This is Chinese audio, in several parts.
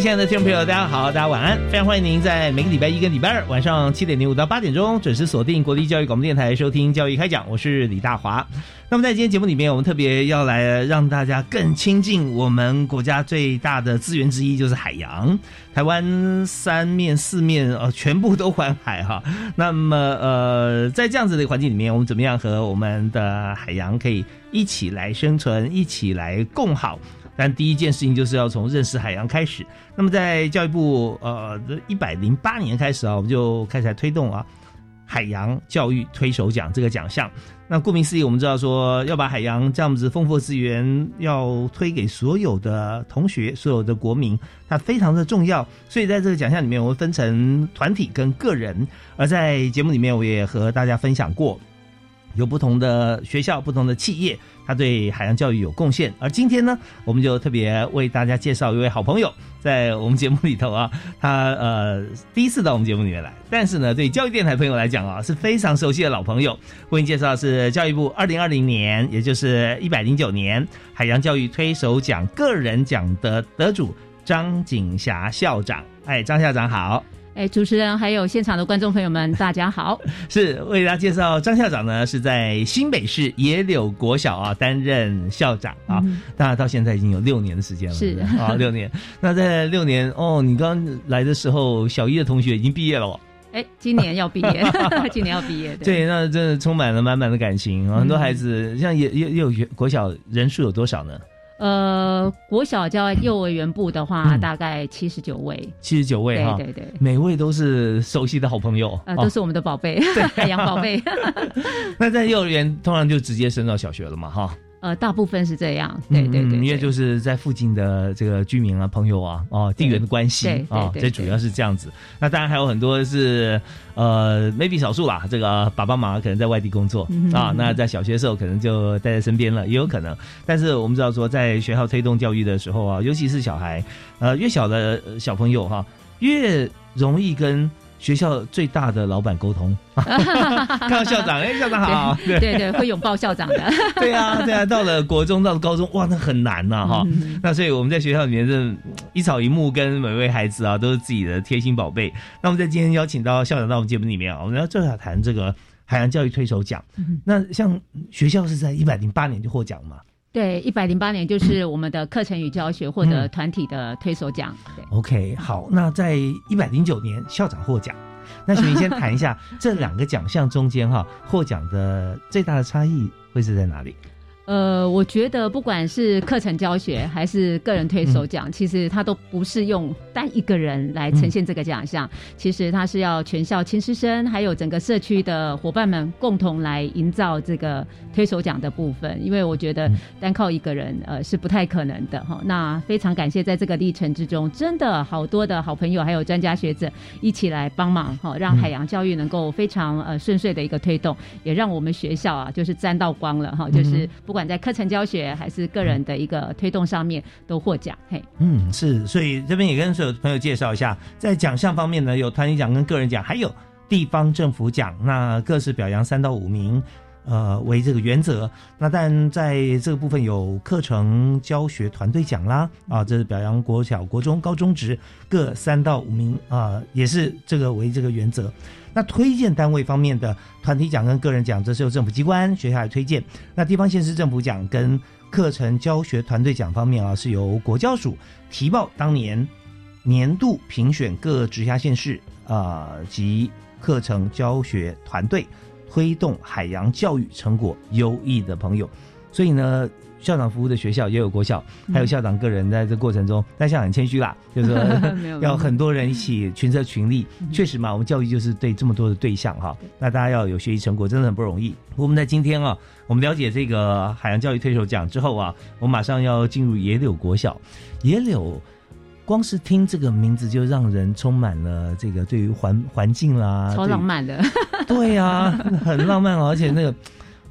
位亲爱的听众朋友，大家好，大家晚安！非常欢迎您在每个礼拜一跟礼拜二晚上七点零五到八点钟准时锁定国立教育广播电台收听《教育开讲》，我是李大华。那么在今天节目里面，我们特别要来让大家更亲近我们国家最大的资源之一，就是海洋。台湾三面四面呃，全部都环海哈。那么呃，在这样子的环境里面，我们怎么样和我们的海洋可以一起来生存，一起来共好？但第一件事情就是要从认识海洋开始。那么在教育部呃一百零八年开始啊，我们就开始推动啊海洋教育推手奖这个奖项。那顾名思义，我们知道说要把海洋这样子丰富资源要推给所有的同学、所有的国民，它非常的重要。所以在这个奖项里面，我们分成团体跟个人。而在节目里面，我也和大家分享过，有不同的学校、不同的企业。他对海洋教育有贡献，而今天呢，我们就特别为大家介绍一位好朋友，在我们节目里头啊，他呃第一次到我们节目里面来，但是呢，对教育电台朋友来讲啊，是非常熟悉的老朋友。为您介绍的是教育部二零二零年，也就是一百零九年海洋教育推手奖个人奖的得主张景霞校长。哎，张校长好。哎，主持人还有现场的观众朋友们，大家好！是为大家介绍张校长呢，是在新北市野柳国小啊担任校长啊，当然到现在已经有六年的时间了，是。啊，六年。那在六年哦，你刚来的时候，小一的同学已经毕业了哦，哎，今年要毕业，今年要毕业，对，那真的充满了满满的感情很多孩子，像也也有国小人数有多少呢？呃，国小教幼儿园部的话，大概七十九位，七十九位哈，对对。对，每位都是熟悉的好朋友，呃，都是我们的宝贝，海洋 宝贝。那在幼儿园通常就直接升到小学了嘛，哈。呃，大部分是这样，对对对，因为就是在附近的这个居民啊、朋友啊、哦，地缘的关系啊，这主要是这样子。那当然还有很多是呃，maybe 少数啦，这个爸爸妈妈可能在外地工作啊，那在小学的时候可能就带在身边了，也有可能。但是我们知道说，在学校推动教育的时候啊，尤其是小孩，呃，越小的小朋友哈，越容易跟。学校最大的老板沟通，看到校长，哎，校长好，对对。对，会拥抱校长的，对啊，对啊，到了国中，到了高中，哇，那很难呐，哈，那所以我们在学校里面是一草一木，跟每位孩子啊，都是自己的贴心宝贝。那我们在今天邀请到校长到我们节目里面啊，我们要正好谈这个海洋教育推手奖。那像学校是在一百零八年就获奖嘛？对，一百零八年就是我们的课程与教学获得团体的推手奖。OK，好，那在一百零九年校长获奖，那请你先谈一下 这两个奖项中间哈获奖的最大的差异会是在哪里？呃，我觉得不管是课程教学还是个人推手奖，其实它都不是用单一个人来呈现这个奖项。其实它是要全校亲师生，还有整个社区的伙伴们共同来营造这个推手奖的部分。因为我觉得单靠一个人，呃，是不太可能的哈。那非常感谢在这个历程之中，真的好多的好朋友还有专家学者一起来帮忙哈，让海洋教育能够非常呃顺遂的一个推动，也让我们学校啊就是沾到光了哈，就是不管。在课程教学还是个人的一个推动上面都获奖，嘿，嗯，是，所以这边也跟所有朋友介绍一下，在奖项方面呢，有团体奖跟个人奖，还有地方政府奖，那各是表扬三到五名，呃，为这个原则。那但在这个部分有课程教学团队奖啦，啊，这是表扬国小、国中、高中职各三到五名啊，也是这个为这个原则。那推荐单位方面的团体奖跟个人奖，这是由政府机关、学校来推荐；那地方县市政府奖跟课程教学团队奖方面啊，是由国教署提报当年年度评选各直辖县市啊、及课程教学团队推动海洋教育成果优异的朋友。所以呢，校长服务的学校也有国校，还有校长个人在这过程中，但校长很谦虚啦，就是说要很多人一起群策群力。确实嘛，我们教育就是对这么多的对象哈，那大家要有学习成果，真的很不容易。我们在今天啊，我们了解这个海洋教育推手奖之后啊，我们马上要进入野柳国小，野柳。光是听这个名字就让人充满了这个对于环环境啦，超浪漫的。对呀、很浪漫哦，而且那个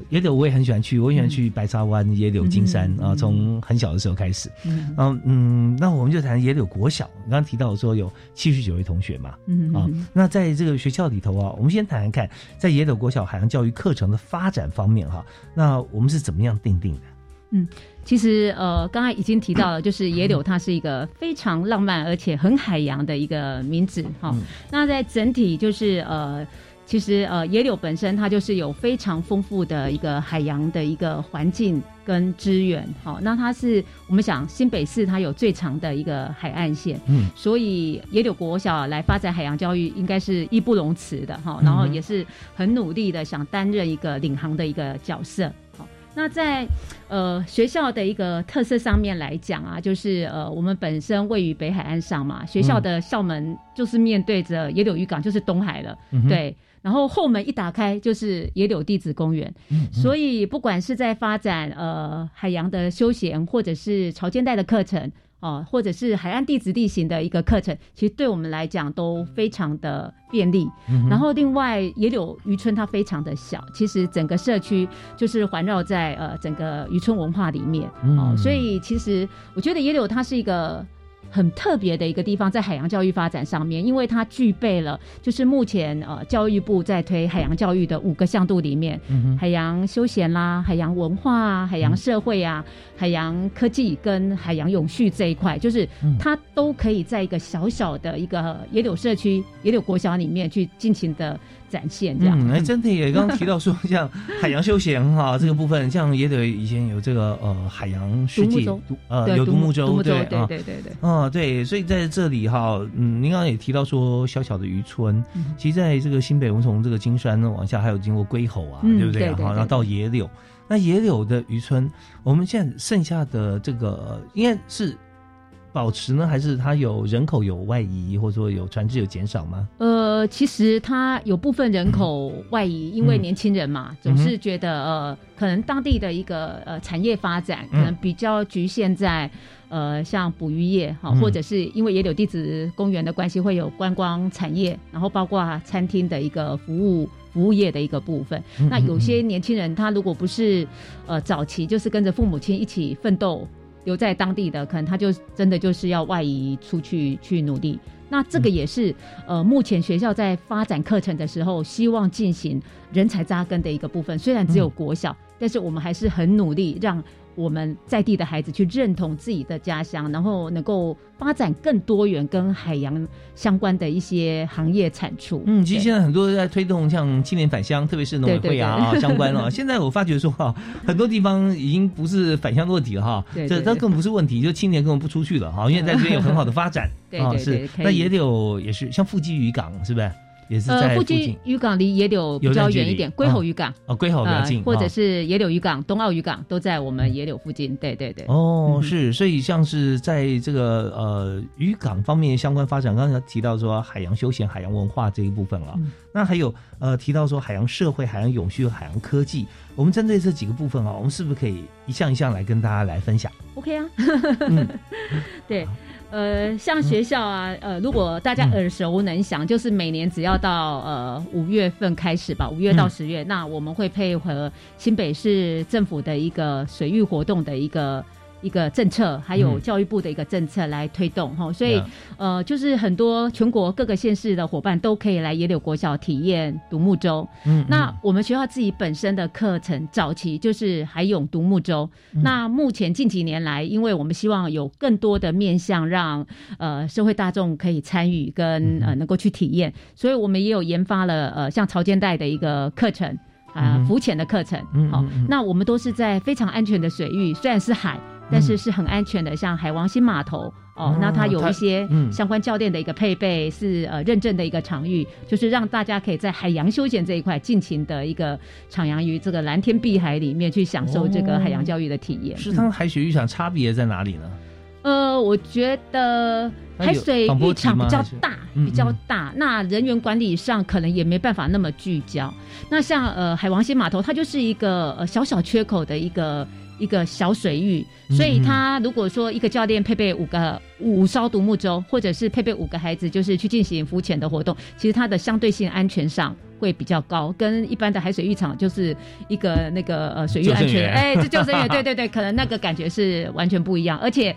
野柳我也很喜欢去，我喜欢去白沙湾、野柳金山嗯啊，从很小的时候开始。嗯嗯嗯，那我们就谈野柳国小，你刚刚提到说有七十九位同学嘛，啊嗯嗯，那在这个学校里头啊，我们先谈谈看，在野柳国小海洋教育课程的发展方面哈，那我们是怎么样定定的？嗯其实呃，刚才已经提到了，就是野柳它是一个非常浪漫而且很海洋的一个名字哈、嗯那在整体就是呃。其实，呃，野柳本身它就是有非常丰富的一个海洋的一个环境跟资源，好，那它是我们想新北市它有最长的一个海岸线，嗯，所以野柳国小来发展海洋教育应该是义不容辞的哈，嗯然后也是很努力的想担任一个领航的一个角色。好，那在呃学校的一个特色上面来讲啊，就是呃我们本身位于北海岸上嘛，学校的校门就是面对着野柳渔港，就是东海了，嗯，对。然后后门一打开就是野柳地质公园，嗯嗯所以不管是在发展呃海洋的休闲，或者是潮间带的课程哦、或者是海岸地质地形的一个课程，其实对我们来讲都非常的便利。然后另外野柳渔村它非常的小，其实整个社区就是环绕在呃整个渔村文化里面哦、嗯所以其实我觉得野柳它是一个。很特别的一个地方，在海洋教育发展上面，因为它具备了就是目前呃教育部在推海洋教育的五个向度里面，嗯哼。海洋休闲啦、海洋文化啊、海洋社会啊、海洋科技跟海洋永续这一块，就是嗯。它都可以在一个小小的一个野柳社区、野柳国小里面去尽情的展现，这样。嗯，哎，真的也刚刚提到说，像 海洋休闲哈这个部分，像也得以前有这个呃海洋世界呃有独木舟，对啊。对对对对。哦，对，所以在这里哈，嗯，您刚刚也提到说小小的渔村，嗯其实在这个新北，我们从这个金山往下，还有经过龟吼啊，嗯对不对？对对好，然后到野柳，那野柳的渔村，我们现在剩下的这个应该是保持呢，还是它有人口有外移，或者说有船只有减少吗？呃，其实它有部分人口外移，因为嗯年轻人嘛，总是觉得呃，可能当地的一个呃产业发展可嗯能比较局限在呃像捕鱼业哈，嗯或者是因为野柳地质公园的关系，会有观光产业，然后包括餐厅的一个服务。服务业的一个部分，嗯那有些年轻人他如果不是呃早期就是跟着父母亲一起奋斗留在当地的，可能他就真的就是要外移出去去努力。那这个也是呃，目前学校在发展课程的时候，希望进行人才扎根的一个部分。虽然只有国小，但是我们还是很努力，让我们在地的孩子去认同自己的家乡，然后能够发展更多元跟海洋相关的一些行业产出。嗯，其实现在很多都在推动像青年返乡，特别是农委会啊相关了。现在我发觉说哈，很多地方已经不是返乡的问题了哈，对对对这这更不是问题，就青年根本不出去了哈，因为在这边有很好的发展 对啊。是那也有也是像富基渔港是不是？也是呃，在附附近。近渔港离野柳比较远一点，龟吼渔港。哦，龟吼比较近，或者啊是野柳渔港、东澳渔港都在我们野柳附近。对对对。哦，嗯是，所以像是在这个呃渔港方面相关发展，刚才提到说海洋休闲、海洋文化这一部分啊，嗯。那还有呃提到说海洋社会、海洋永续、海洋科技，我们针对这几个部分啊，我们是不是可以一项一项来跟大家来分享？OK 啊，嗯。对，呃，像学校啊，呃，如果大家耳熟能详，就是每年只要到呃五月份开始吧，五月到十月，那我们会配合新北市政府的一个水域活动的一个。一个政策，还有嗯教育部的一个政策来推动哈，所以呃，就是很多全国各个县市的伙伴都可以来野柳国小体验独木舟。嗯那我们学校自己本身的课程，早期就是海泳独木舟。嗯那目前近几年来，因为我们希望有更多的面向让呃社会大众可以参与跟嗯呃能够去体验，所以我们也有研发了呃像潮间带的一个课程。啊、浮潜的课程。好、那我们都是在非常安全的水域，虽然是海，但是是很安全的，像海王星码头。哦哦，那它有一些嗯相关教练的一个配备，是呃认证的一个场域，就是让大家可以在海洋休闲这一块尽情的一个徜徉于这个蓝天碧海里面去享受这个海洋教育的体验。是它跟海水浴场差别在哪里呢？呃，我觉得海水浴场比较大，嗯比较嗯大。那人员管理上可能也没办法那么聚焦。那像呃海王星码头，它就是一个呃小小缺口的一个一个小水域，所以嗯嗯它如果说一个教练配备五个五艘独木舟，或者是配备五个孩子，就是去进行浮潜的活动，其实它的相对性安全上。会比较高，跟一般的海水浴场就是一个那个呃水域安全，哎，这救生员，对对对，可能那个感觉是完全不一样，而且。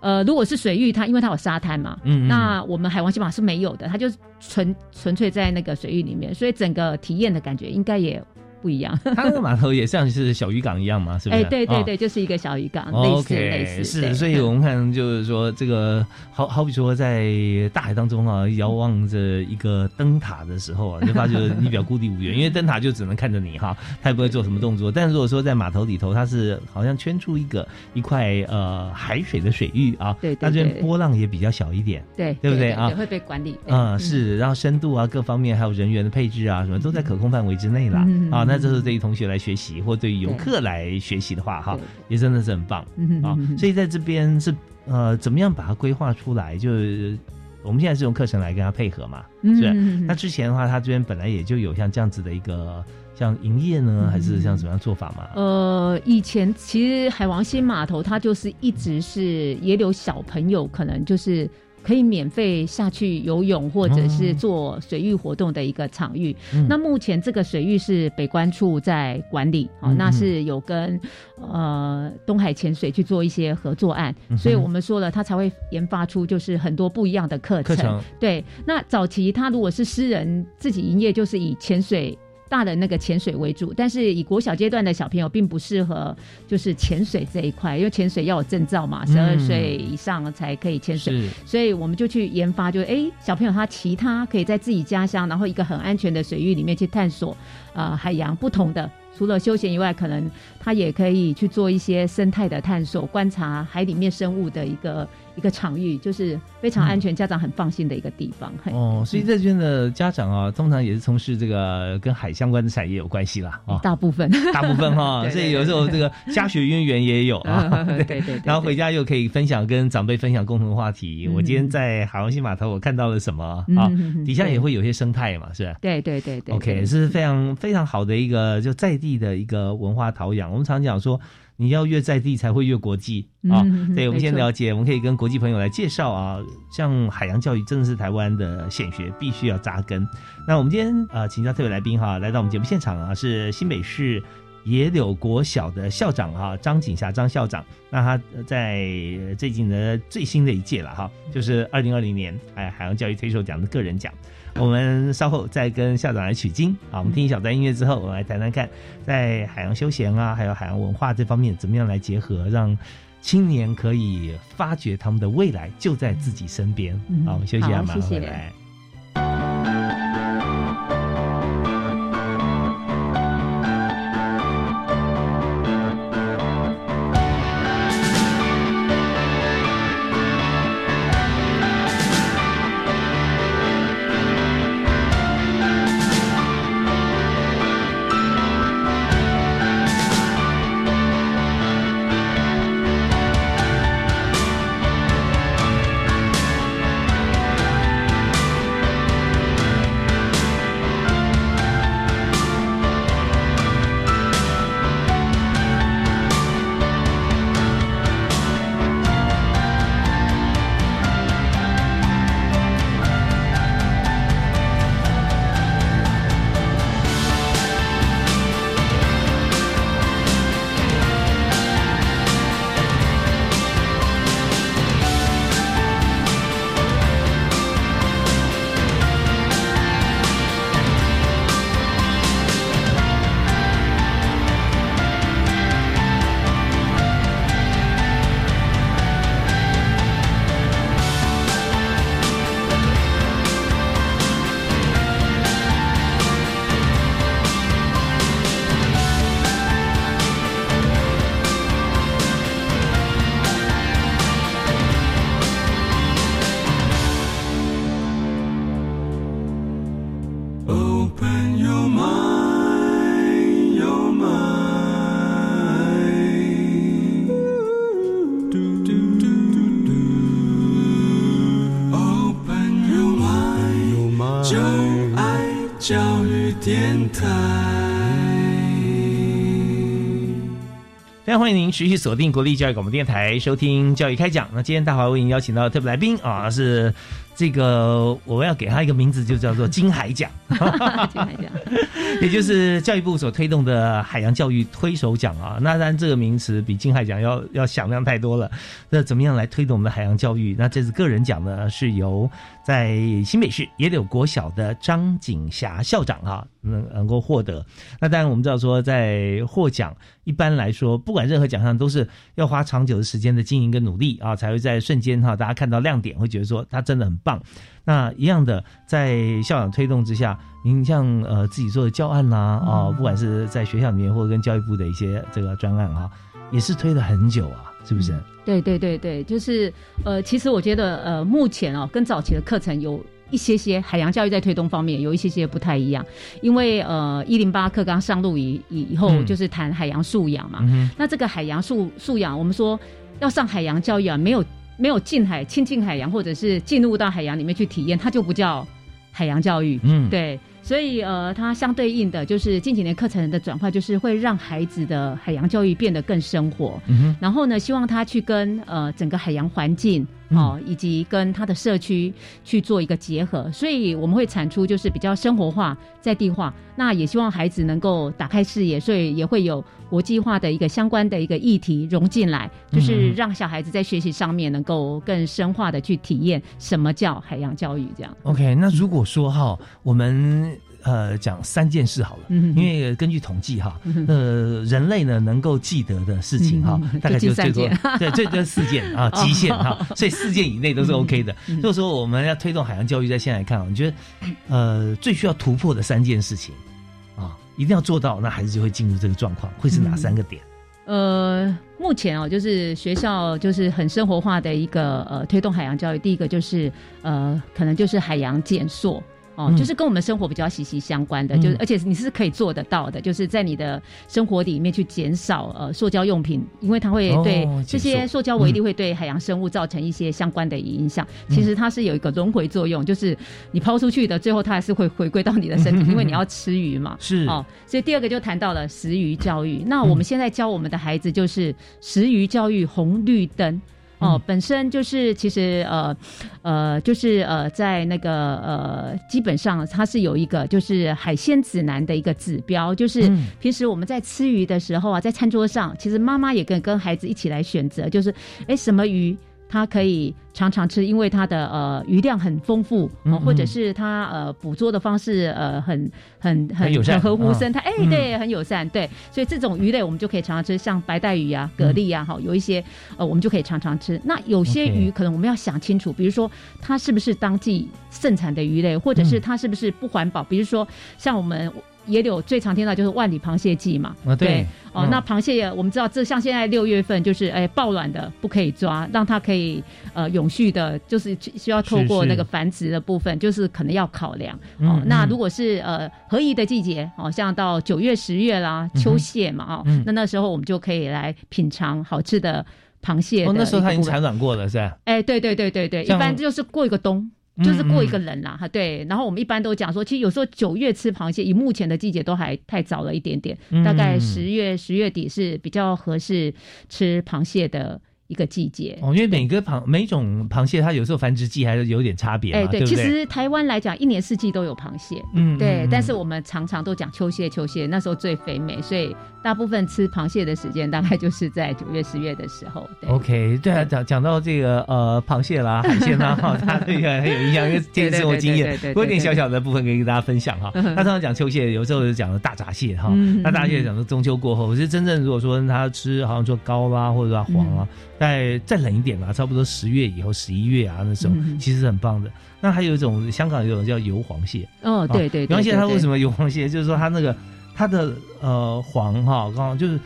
呃，如果是水域，它因为它有沙滩嘛，嗯嗯那我们海王星马是没有的，它就是纯纯粹在那个水域里面，所以整个体验的感觉应该也不一样。它那个码头也像是小渔港一样嘛，是不哎、是？哎对对对，就是一个小渔港，类似类似，是，所以我们看就是说，这个好好比说在大海当中啊，遥望着一个灯塔的时候啊，就 发觉你比较孤立无援，因为灯塔就只能看着你哈，它也不会做什么动作。但如果说在码头里头，它是好像圈出一个一块呃海水的水域啊，对对那这边波浪也比较小一点。对对不对啊会被管理。嗯，是，然后深度啊，各方面还有人员的配置啊，什么都在可控范围之内啦。嗯啊，那这是对于同学来学习，或对于游客来学习的话，哈，也真的是很棒啊。所以在这边是呃，怎么样把它规划出来？就是我们现在是用课程来跟他配合嘛，是那之前的话，他这边本来也就有像这样子的一个像营业呢，还是像什么样做法嘛？呃，以前其实海王星码头它就是一直是也有小朋友可能就是可以免费下去游泳或者是哦做水域活动的一个场域。嗯那目前这个水域是北关处在管理，好、嗯那是有跟呃东海潜水去做一些合作案，嗯所以我们说了，它才会研发出就是很多不一样的课程。课程对，那早期它如果是私人自己营业，就是以潜水。大的那个潜水为主，但是以国小阶段的小朋友并不适合就是潜水这一块，因为潜水要有证照嘛，十二嗯岁以上才可以潜水。是所以我们就去研发，就是哎，小朋友他其他可以在自己家乡，然后一个很安全的水域里面去探索，呃，海洋不同的。除了休闲以外，可能他也可以去做一些生态的探索，观察海里面生物的一个一个场域，就是非常安全、家长很放心的一个地方。嘿哦，所以在这边的家长啊，通常也是从事这个跟海相关的产业有关系啦啊。大部分，大部分哈，所以有时候这个家学渊源也有啊。对 对对，然后回家又可以分享，跟长辈分享共同的话题。嗯我今天在海王星码头，我看到了什么嗯啊？底下也会有些生态嘛，是吧对对对对 OK，对是非常非常好的一个就在地的一个文化陶养。我们常讲说，你要越在地才会越国际啊。嗯对，我们先了解，我们可以跟国际朋友来介绍啊，像海洋教育真的是台湾的显学，必须要扎根。那我们今天呃，请教特别来宾哈，来到我们节目现场啊，是新北市。野柳国小的校长哈张景霞张校长，那他呃在最近的最新的一届了哈，就是二零二零年哎海洋教育推手奖的个人奖。我们稍后再跟校长来取经啊。我们听一小段音乐之后，我们来谈谈看，在海洋休闲啊，还有海洋文化这方面，怎么样来结合，让青年可以发掘他们的未来就在自己身边。嗯好，我们休息一下，马上谢谢欢迎您持续锁定国立教育广播电台收听教育开讲。那今天大华为您邀请到的特别来宾啊，是这个我要给他一个名字，就叫做金海奖，金海奖，也就是教育部所推动的海洋教育推手奖啊。那当然这个名词比金海奖要要响亮太多了。那怎么样来推动我们的海洋教育？那这次个人奖呢，是由在新北市野柳国小的张景霞校长啊，能能够获得。那当然我们知道说，在获奖一般来说，不管任何奖项，都是要花长久的时间的经营跟努力啊，才会在瞬间哈，大家看到亮点，会觉得说他真的很棒。那一样的，在校长推动之下，您像呃自己做的教案啦啊，不管是在学校里面或者跟教育部的一些这个专案啊，也是推了很久啊，是不是？对对对对，就是呃，其实我觉得呃，目前哦，跟早期的课程有一些些海洋教育在推动方面有一些些不太一样，因为呃，一零八课刚上路以以以后，嗯就是谈海洋素养嘛。嗯那这个海洋素素养，我们说要上海洋教育啊，没有没有近海亲近海洋，或者是进入到海洋里面去体验，它就不叫海洋教育。嗯，对，所以呃，它相对应的就是近几年课程的转换，就是会让孩子的海洋教育变得更生活。嗯，然后呢，希望他去跟呃整个海洋环境嗯哦，以及跟他的社区去做一个结合，所以我们会产出就是比较生活化、在地化。那也希望孩子能够打开视野，所以也会有国际化的一个相关的一个议题融进来，就是嗯让小孩子在学习上面能够更深化的去体验什么叫海洋教育，这样。OK，那如果说哈，我们呃讲三件事好了，嗯因为根据统计哈，嗯呃，人类呢能够记得的事情哈，嗯大概就最多 对，最多四件啊，极限哈，所以四件以内都是 OK 的。嗯所以说我们要推动海洋教育，在现在来看啊，你觉得呃最需要突破的三件事情啊，一定要做到，那孩子就会进入这个状况，会是哪三个点？呃，目前哦，就是学校就是很生活化的一个呃推动海洋教育。第一个就是呃，可能就是海洋减塑。哦，嗯就是跟我们生活比较息息相关的，嗯就是而且你是可以做得到的，就是在你的生活里面去减少呃塑胶用品，因为它会哦对减这些塑塑胶微粒会对海洋生物造成一些相关的影响。其实它是有一个轮回作用，就是你抛出去的，最后它还是会回归到你的身体，因为你要 吃鱼嘛。是哦，所以第二个就谈到了食鱼教育。那我们现在教我们的孩子就是食鱼教育红绿灯。哦，本身就是其实呃呃，就是呃，在那个呃，基本上它是有一个就是海鲜指南的一个指标，就是嗯。平时我们在吃鱼的时候啊，在餐桌上，其实妈妈也跟跟孩子一起来选择，就是哎什么鱼它可以常常吃，因为它的呃鱼量很丰富，或者嗯。是它呃捕捉的方式呃很很很友善合乎嗯生态，哎、嗯。对，很友善，对，所以这种鱼类我们就可以常常吃，像白带鱼啊、蛤蜊啊，哈、有一些呃我们就可以常常吃。那有些鱼可能我们要想清楚，比如说它是不是当季盛产的鱼类，或者是嗯它是不是不环保，比如说像我们。也有最常听到就是万里螃蟹季嘛，啊对。哦，嗯。那螃蟹我们知道，这像现在六月份就是哎爆卵的不可以抓，让它可以呃永续的，就是需要透过那个繁殖的部分，就是可能要考量。哦那如果是呃合宜的季节，哦，像到九月、十月啦，秋蟹嘛，哦，嗯那那时候我们就可以来品尝好吃的螃蟹的哦，那时候它已经产卵过了，是吧？哎，对对对对对，一般就是过一个冬。嗯就是过一嗯个人啦，哈，对。然后我们一般都讲说，其实有时候九月吃螃蟹，以目前的季节都还太早了一点点，大概嗯十月十月底是比较合适吃螃蟹的一个季节。哦，因为每个螃每种螃蟹它有时候繁殖季还是有点差别嘛，哎，对？其实台湾来讲，一年四季都有螃蟹，嗯对，嗯但是我们常常都讲秋蟹，秋蟹那时候最肥美，所以大部分吃螃蟹的时间大概就是在九月、十月的时候。对 OK，对啊，讲讲到这个呃螃蟹啦、海鲜啦，哈，他这个很有印象，因为天生活经验对对对对对，我有点小小的部分可以跟大家分享哈。嗯他常常讲秋蟹，有时候讲的大闸蟹哈嗯，那大闸蟹讲说中秋过后，其实真正如果说他吃，好像说膏啦或者说黄啊，再再冷一点吧，差不多十月以后、十一月啊那时候嗯，其实是很棒的。那还有一种香港有一种叫油黄蟹，哦，对对对，油黄蟹它为什么？油黄蟹？就是说它那个它的呃黄哈，刚刚就是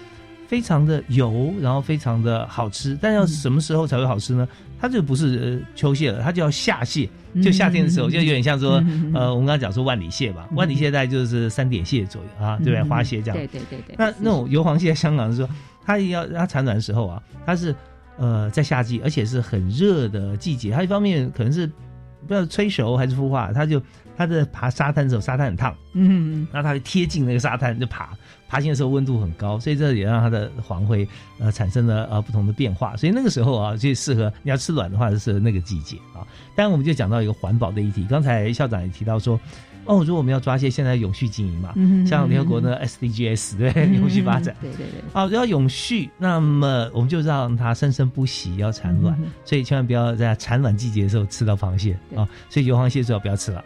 非常的油，然后非常的好吃。但要什么时候才会好吃呢？它就不是呃秋蟹了，它就要夏蟹，就夏天的时候，嗯就有点像说嗯呃，我们刚刚讲说万里蟹吧，万里蟹大概就是三点蟹左右啊，对不对？嗯花蟹这样。对对对对。那那种油黄蟹在香港是说，它要它产卵的时候啊，它是呃在夏季，而且是很热的季节。它一方面可能是不知道催熟还是孵化，它就它在爬沙滩的时候，沙滩很烫，嗯，然后它会贴近那个沙滩就爬，爬行的时候温度很高，所以这也让它的黄灰呃产生了呃不同的变化，所以那个时候啊就适合你要吃卵的话，就适合那个季节啊。当然我们就讲到一个环保的议题，刚才校长也提到说。哦，如果我们要抓一些现在永续经营嘛，嗯像联合国的 SDGs 对永续发展，对对对，啊，要永续，那么我们就让它生生不息，要产卵，嗯所以千万不要在产卵季节的时候吃到螃蟹对。啊，所以油螃蟹最好不要吃了。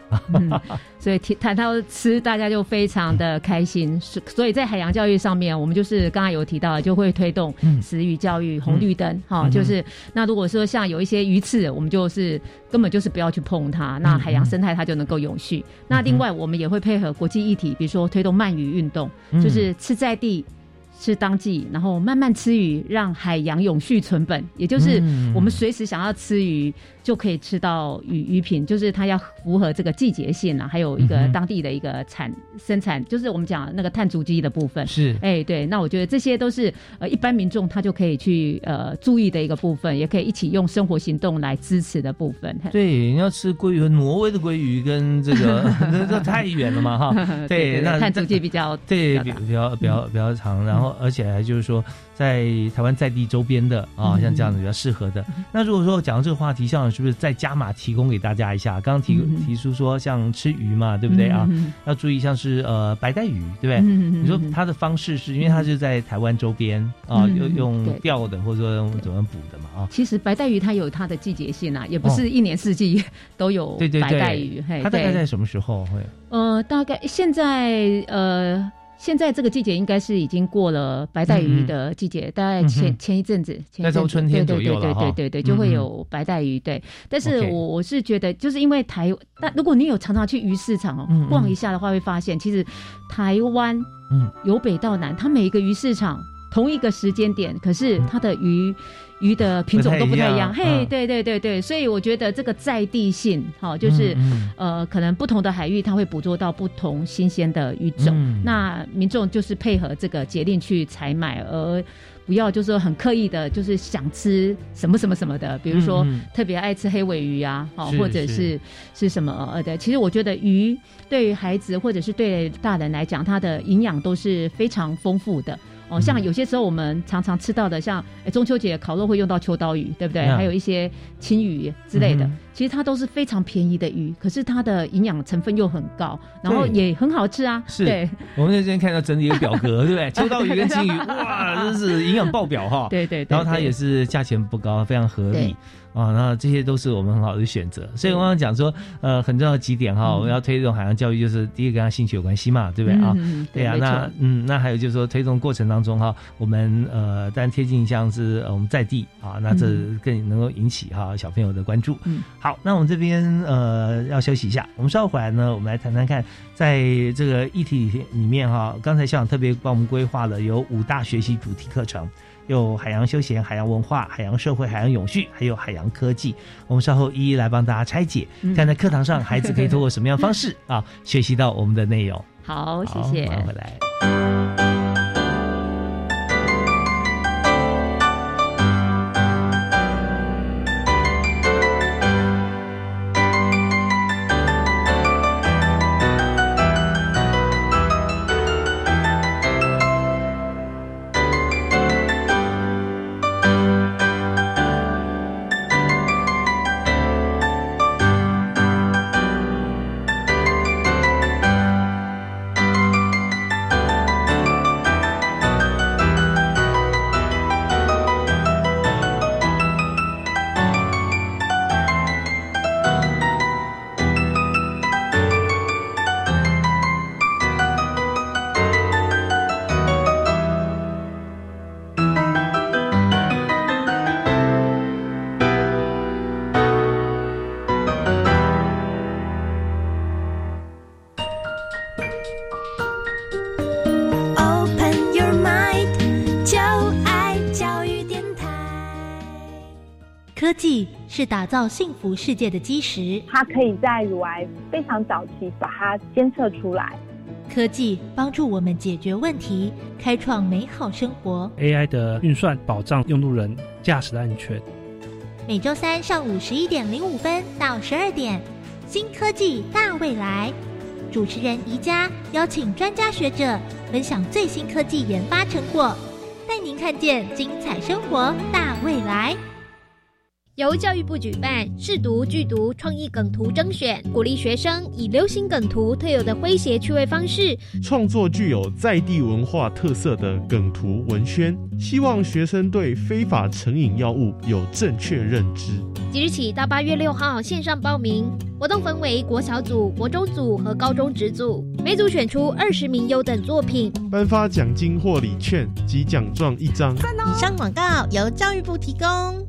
所以提谈到吃，大家就非常的开心。是所以在海洋教育上面，我们就是刚刚有提到，就会推动嗯。食鱼教育、红绿灯，哈、嗯就是那如果说像有一些鱼刺，我们就是根本就是不要去碰它，那海洋生态它就能够永续。那另外我们也会配合国际议题，比如说推动鳗鱼运动，嗯就是吃在地。吃当季，然后慢慢吃鱼，让海洋永续存本，也就是嗯我们随时想要吃鱼就可以吃到鱼鱼品，就是它要符合这个季节性啊，还有一个当地的一个产生产，就是我们讲那个碳足迹的部分。是哎，对，那我觉得这些都是呃一般民众他就可以去呃注意的一个部分，也可以一起用生活行动来支持的部分。对，你要吃鲑鱼，挪威的鲑鱼跟这个 这这太远了嘛哈。对，那碳足迹比较对比较比比较比较比较长，然后而且还就是说，在台湾在地周边的啊，嗯像这样子比较适合的。那如果说讲到这个话题，校长是不是再加码提供给大家一下？刚刚提嗯提出说像吃鱼嘛，对不对啊？嗯要注意像是呃白带鱼，对不对？嗯你说它的方式是因为它是在台湾周边啊，嗯用用钓的或者说用怎么捕的嘛啊？其实白带鱼它有它的季节性啊，也不是一年四季都有对对白带对它大概在什么时候会？呃，大概现在呃，现在这个季节应该是已经过了白带鱼的季节，大概前、嗯前一阵子，前一阵子春天左对对对对对对对，就会有白带鱼。对，但是我我是觉得，就是因为台，但如果你有常常去鱼市场逛一下的话，会发现其实台湾嗯。由北到南，它每一个鱼市场同一个时间点，可是它的鱼。鱼的品种都不太一样，嘿，嗯对对对对，所以我觉得这个在地性，哈、就是、嗯呃，可能不同的海域它会捕捉到不同新鲜的鱼种，嗯那民众就是配合这个节令去采买，而不要就是说很刻意的，就是想吃什么什么什么的，比如说特别爱吃黑尾鱼啊，好、是或者是是什么呃的。其实我觉得鱼对于孩子或者是对大人来讲，它的营养都是非常丰富的。哦，像嗯有些时候我们常常吃到的，像诶中秋节烤肉会用到秋刀鱼，对不对？嗯还有一些青鱼之类的，其实它都是非常便宜的鱼，可是它的营养成分又很高，然后也很好吃啊。是 我们那天看到整理一个表格，对不对？秋刀鱼跟金鱼，哇，真是营养爆表哈。对对对，然后它也是价钱不高，非常合理对啊。那这些都是我们很好的选择。所以我刚刚讲说，呃，很重要的几点哈，嗯我们要推动海洋教育，就是第一个跟他兴趣有关系嘛，对不对啊？嗯，对啊，那嗯，那还有就是说，推动过程当中哈，我们呃，当然贴近像是呃我们在地啊，那这更能够引起哈小朋友的关注。嗯，好，那我们这边呃要休息一下，我们稍后回来呢，我们来谈谈看，在这个议题里面哈，刚才校长特别帮我们规划了有五大学习主题课程。有海洋休闲、海洋文化、海洋社会、海洋永续，还有海洋科技。我们稍后一一来帮大家拆解，嗯看在课堂上孩子可以通过什么样的方式啊学习到我们的内容。好，谢好谢。是打造幸福世界的基石，它可以在乳癌非常早期把它监测出来。科技帮助我们解决问题，开创美好生活。AI 的运算保障用路人驾驶的安全。每周三上午十一点零五分到十二点，新科技大未来。主持人宜家邀请专家学者分享最新科技研发成果，带您看见精彩生活大未来。由教育部举办试读剧读创意梗图征选，鼓励学生以流行梗图特有的诙谐趣味方式，创作具有在地文化特色的梗图文宣，希望学生对非法成瘾药物有正确认知。即日起到八月六号线上报名，活动分为国小组、国中组和高中职组，每组选出二十名优等作品，颁发奖金或礼券及奖状一张。以上广告由教育部提供。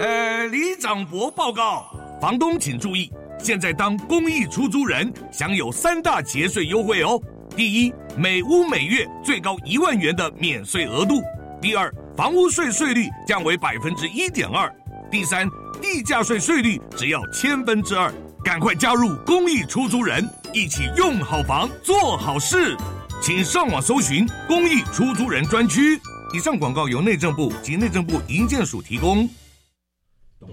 呃，李长博报告，房东请注意，现在当公益出租人享有三大节税优惠哦。第一，每屋每月最高一万元的免税额度；第二，房屋税税率降为百分之一点二；第三，地价税税率只要千分之二。赶快加入公益出租人，一起用好房做好事，请上网搜寻公益出租人专区。以上广告由内政部及内政部营建署提供。我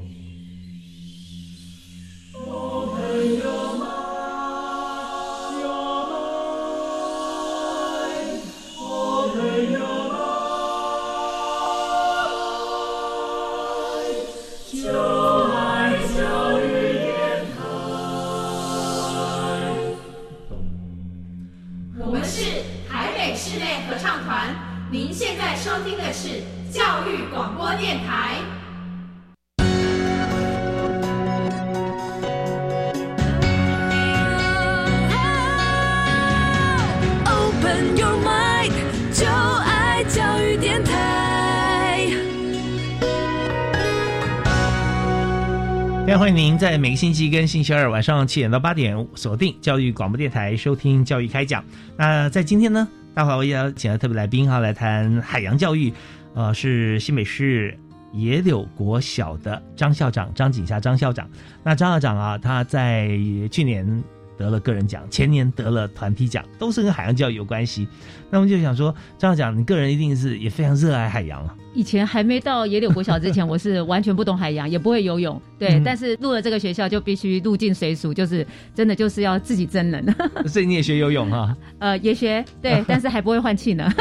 欢迎您在每个星期一跟星期二晚上七点到八点锁定教育广播电台收听教育开讲。那在今天呢，大华为邀请了特别来宾哈来谈海洋教育，呃，是新北市野柳国小的张校长张景霞张校长。那张校长啊，他在去年得了个人奖，前年得了团体奖，都是跟海洋教育有关系。那我们就想说，张校长，你个人一定是也非常热爱海洋啊。以前还没到野柳国小之前，我是完全不懂海洋，也不会游泳。对，嗯但是入了这个学校就必须入境随俗，就是真的就是要自己真人。所以你也学游泳哈？呃，也学对，但是还不会换气呢。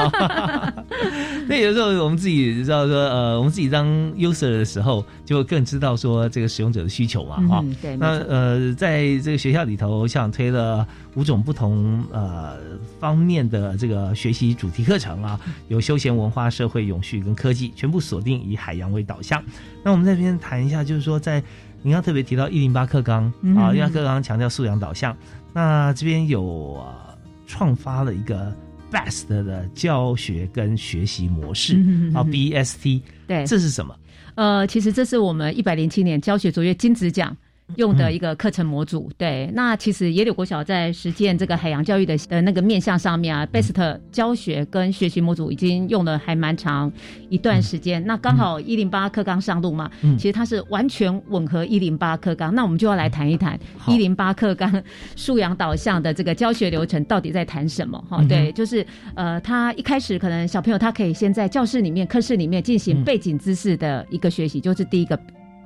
那有时候我们自己知道说，呃，我们自己当 user 的时候，就更知道说这个使用者的需求嘛，哈、嗯对那呃，在这个学校里头，像推了五种不同呃方面的这个学习主题课程啊，有休闲文化、社会永续跟科技，全部锁定以海洋为导向。那我们在这边谈一下，就是说在您刚特别提到一零八课纲嗯啊，一零八课纲强调素养导向，那这边有呃创发了一个 BEST 的教学跟学习模式啊，BST，对这是什么？呃，其实这是我们一百零七年教学卓越金质奖。用的一个课程模组，对，那其实野柳国小在实践这个海洋教育的呃那个面向上面啊，BEST 教学跟学习模组已经用了还蛮长一段时间。那刚好一零八课纲上路嘛，嗯其实它是完全吻合一零八课纲。那我们就要来谈一谈一零八课纲素养导向的这个教学流程到底在谈什么？哈、嗯对，就是呃，他一开始可能小朋友他可以先在教室里面、课室里面进行嗯背景知识的一个学习，就是第一个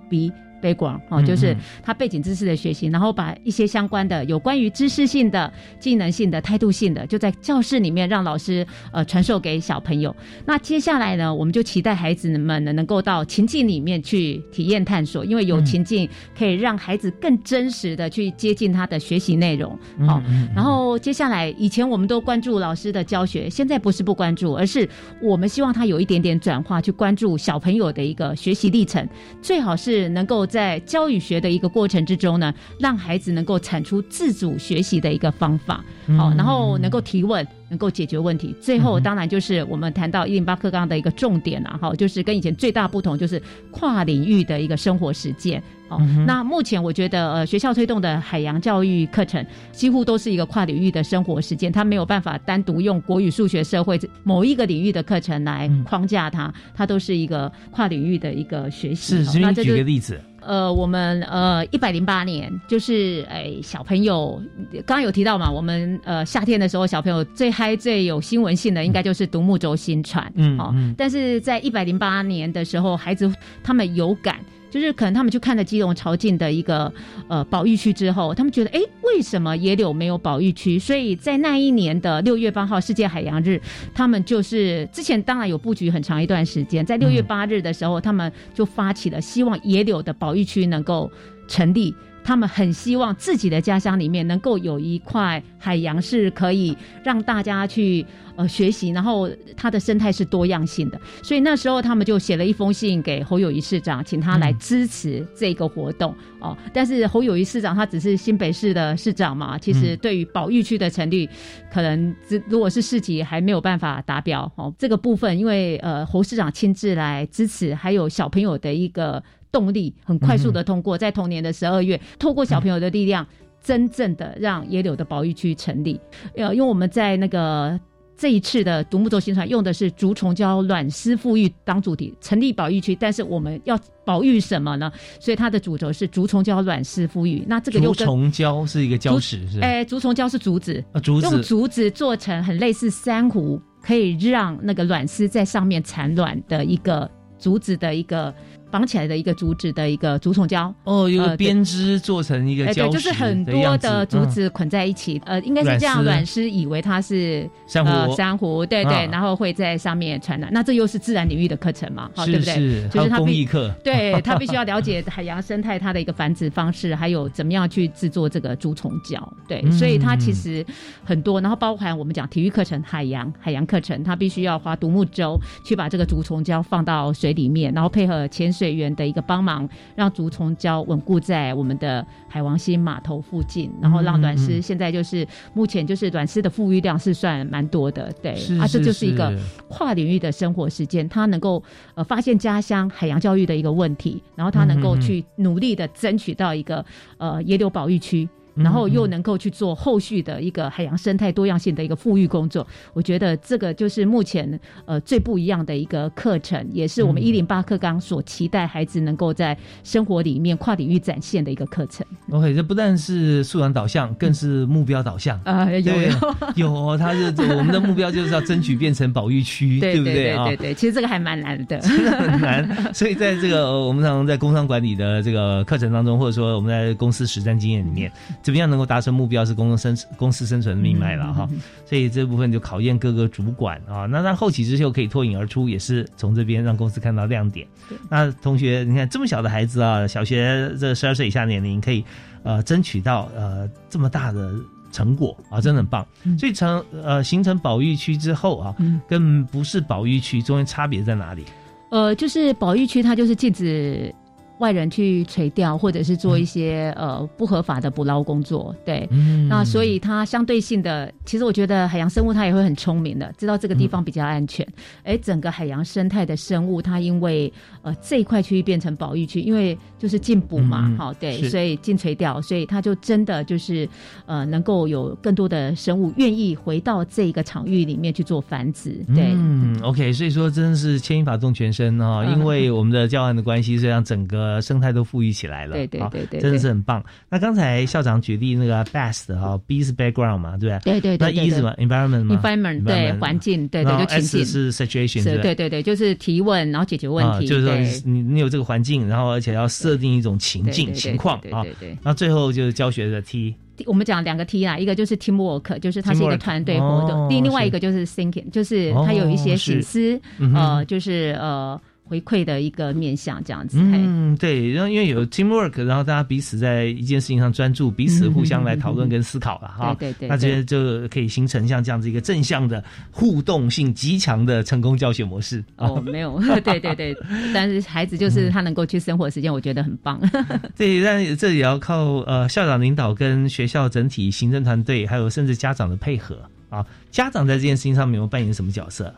B。Background 哦，嗯就是嗯他背景知识的学习，然后把一些相关的有关于知识性的、技能性的、态度性的，就在教室里面让老师呃传授给小朋友。那接下来呢，我们就期待孩子们呢能够到情境里面去体验探索，因为有嗯情境可以让孩子更真实的去接近他的学习内容。好、嗯嗯然后接下来，以前我们都关注老师的教学，现在不是不关注，而是我们希望他有一点点转化，去关注小朋友的一个学习历程，最好是能够在教育学的一个过程之中呢，让孩子能够产出自主学习的一个方法，好、嗯然后能够提问。能够解决问题，最后当然就是我们谈到一零八课纲的一个重点啊，哈，就是跟以前最大不同就是跨领域的一个生活实践。哦，嗯那目前我觉得呃，学校推动的海洋教育课程几乎都是一个跨领域的生活实践，它没有办法单独用国语、数学、社会某一个领域的课程来框架它，它都是一个跨领域的一个学习。是，那这举个例子，呃，我们呃一百零八年就是哎小朋友刚刚有提到嘛，我们呃夏天的时候小朋友最嗨、最有新闻性的，应该就是独木舟新船。哦嗯嗯但是在一百零八年的时候，孩子他们有感。就是可能他们去看了基隆潮境的一个呃保育区之后，他们觉得，哎，为什么野柳没有保育区？所以在那一年的六月八号世界海洋日，他们就是之前当然有布局很长一段时间，在六月八日的时候，他们就发起了希望野柳的保育区能够成立。他们很希望自己的家乡里面能够有一块海洋是可以让大家去呃学习，然后它的生态是多样性的。所以那时候他们就写了一封信给侯友谊市长，请他来支持这个活动、哦。但是侯友谊市长他只是新北市的市长嘛，其实对于保育区的成立，可能这如果是市级还没有办法达标哦。这个部分因为呃侯市长亲自来支持，还有小朋友的一个。动力很快速的通过，在同年的十二月，透过小朋友的力量，真正的让野柳的保育区成立。呃，因为我们在那个这一次的独木舟新船用的是竹虫胶卵丝富裕当主题，成立保育区，但是我们要保育什么呢？所以它的主轴是竹虫胶卵丝富裕。那这个竹虫胶是一个礁石，是？哎，竹虫胶是竹子，啊，竹子用竹子做成很类似珊瑚，可以让那个卵丝在上面产卵的一个竹子的一个。绑起来的一个竹子的一个竹虫胶哦，有个编织做成一个胶对，就是很多的竹子捆在一起，呃，应该是这样。卵丝以为它是珊瑚，珊瑚，对对，然后会在上面传染。那这又是自然领域的课程嘛？好，对不对？就是工艺课，对他必须要了解海洋生态它的一个繁殖方式，还有怎么样去制作这个竹虫胶。对，所以它其实很多，然后包含我们讲体育课程、海洋海洋课程，它必须要划独木舟去把这个竹虫胶放到水里面，然后配合潜水员的一个帮忙，让竹虫礁稳固在我们的海王星码头附近，然后让短丝现在就是目前就是短丝的富裕量是算蛮多的，对啊，这就是一个跨领域的生活实践，它能够呃发现家乡海洋教育的一个问题，然后它能够去努力的争取到一个呃野柳保育区。然后又能够去做后续的一个海洋生态多样性的一个富裕工作，我觉得这个就是目前呃最不一样的一个课程，也是我们一零八课纲所期待孩子能够在生活里面跨领域展现的一个课程。OK，这不但是素养导向，更是目标导向啊！有有有，他是我们的目标就是要争取变成保育区，对不对啊？对对，其实这个还蛮难的，真的很难。所以在这个我们常常在工商管理的这个课程当中，或者说我们在公司实战经验里面。怎么样能够达成目标是公共生公司生存的命脉了哈，所以这部分就考验各个主管啊。那那后起之秀可以脱颖而出，也是从这边让公司看到亮点。那同学，你看这么小的孩子啊，小学这十二岁以下年龄可以呃争取到呃这么大的成果啊，真的很棒。所以成呃形成保育区之后啊，跟不是保育区中间差别在哪里？呃，就是保育区它就是禁止。外人去垂钓，或者是做一些、嗯、呃不合法的捕捞工作，对，嗯、那所以它相对性的，其实我觉得海洋生物它也会很聪明的，知道这个地方比较安全。哎、嗯，整个海洋生态的生物，它因为呃这一块区域变成保育区，因为就是禁捕嘛，好、嗯，对，所以禁垂钓，所以它就真的就是呃能够有更多的生物愿意回到这个场域里面去做繁殖，对，嗯，OK，所以说真的是牵一发动全身啊、哦，因为我们的教案的关系，所以让整个。呃，生态都富裕起来了，对对对对，真的是很棒。那刚才校长举例那个 best 哈，B 是 background 嘛，对不对？对对对。那 E 是什么？environment 嘛？environment 对环境，对对就情境。是 situation，对对对，就是提问，然后解决问题。就是说你你有这个环境，然后而且要设定一种情境情况啊。对对。那最后就是教学的 T。我们讲两个 T 啦，一个就是 teamwork，就是它是一个团队活动；另另外一个就是 thinking，就是它有一些醒思，呃，就是呃。回馈的一个面向这样子，嗯，对，然后因为有 teamwork，然后大家彼此在一件事情上专注，彼此互相来讨论跟思考了哈，对对对，那这些就可以形成像这样子一个正向的互动性极强的成功教学模式。哦，没有，对对对，但是孩子就是他能够去生活时间，我觉得很棒。对，但这也要靠呃校长领导跟学校整体行政团队，还有甚至家长的配合啊。家长在这件事情上面有扮演什么角色？